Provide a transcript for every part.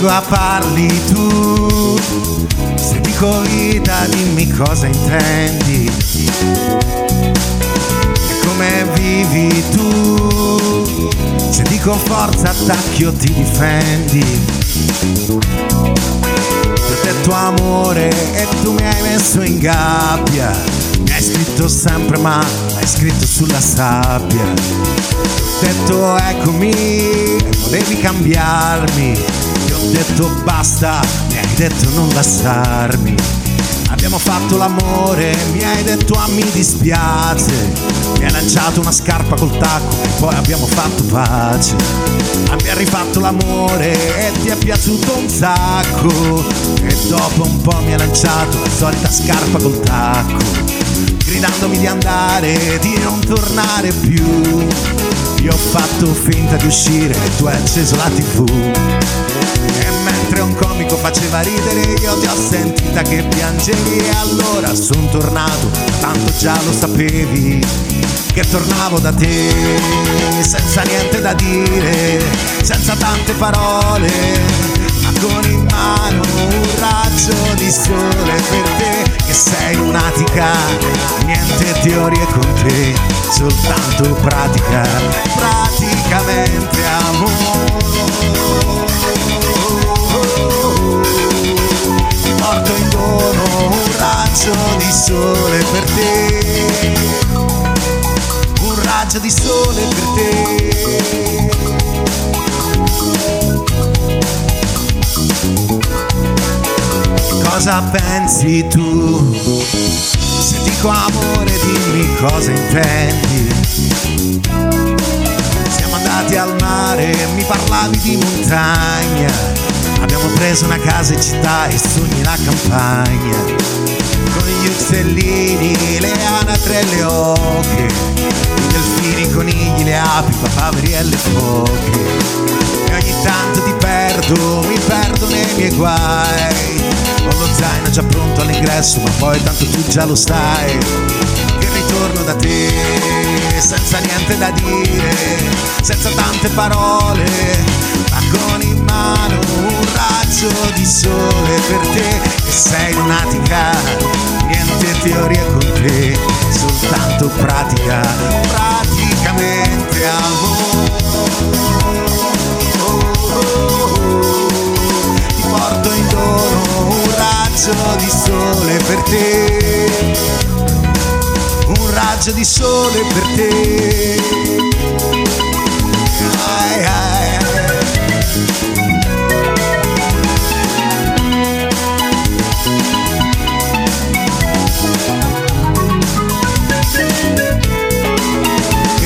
cosa parli tu? Se dico vita dimmi cosa intendi. E come vivi tu? Se dico forza attacchi o ti difendi. Ti ho detto amore e tu mi hai messo in gabbia. Mi hai scritto sempre ma l'hai scritto sulla sabbia. Ho detto eccomi e volevi cambiarmi detto basta, mi hai detto non lasciarmi Abbiamo fatto l'amore, mi hai detto ah mi dispiace. Mi hai lanciato una scarpa col tacco e poi abbiamo fatto pace. Abbiamo rifatto l'amore e ti è piaciuto un sacco. E dopo un po' mi hai lanciato la solita scarpa col tacco Gridandomi di andare, di non tornare più Io ho fatto finta di uscire e tu hai acceso la tv e mentre un comico faceva ridere io ti ho sentita che piangevi. E allora son tornato, tanto già lo sapevi che tornavo da te senza niente da dire, senza tante parole, con in mano un raggio di sole per te che sei lunatica, niente teorie con te, soltanto pratica, praticamente amore. Porto in dono un raggio di sole per te, un raggio di sole per te. Cosa pensi tu? Se dico amore dimmi cosa intendi. Siamo andati al mare, mi parlavi di montagna. Abbiamo preso una casa in città e sogni la campagna. Con gli uccellini, le anatre e le oche. I delfini, i conigli, le api, papaveri e le foche. E ogni tanto ti perdo, mi perdo nei miei guai. Ho lo zaino già pronto all'ingresso, ma poi tanto tu già lo sai. Che ritorno da te, senza niente da dire, senza tante parole, ma con in mano un raggio di sole per te, che sei lunatica, niente teoria con te, soltanto pratica, praticamente amore raggio di sole per te, un raggio di sole per te. Ai, ai,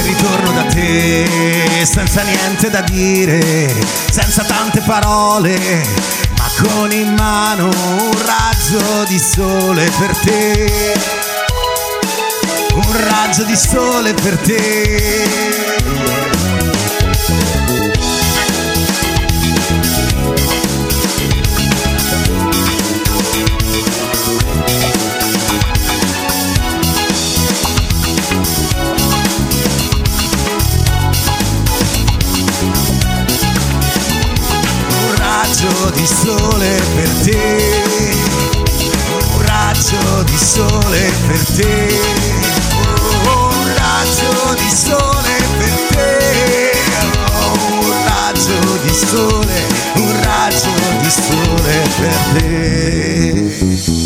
ritorno da te senza niente da dire, senza tante parole, con in mano un raggio di sole per te, un raggio di sole per te. Di sole per te, un raggio di sole per te, Oh, un raggio di sole per te, Oh, un raggio di sole, un raggio di sole per te.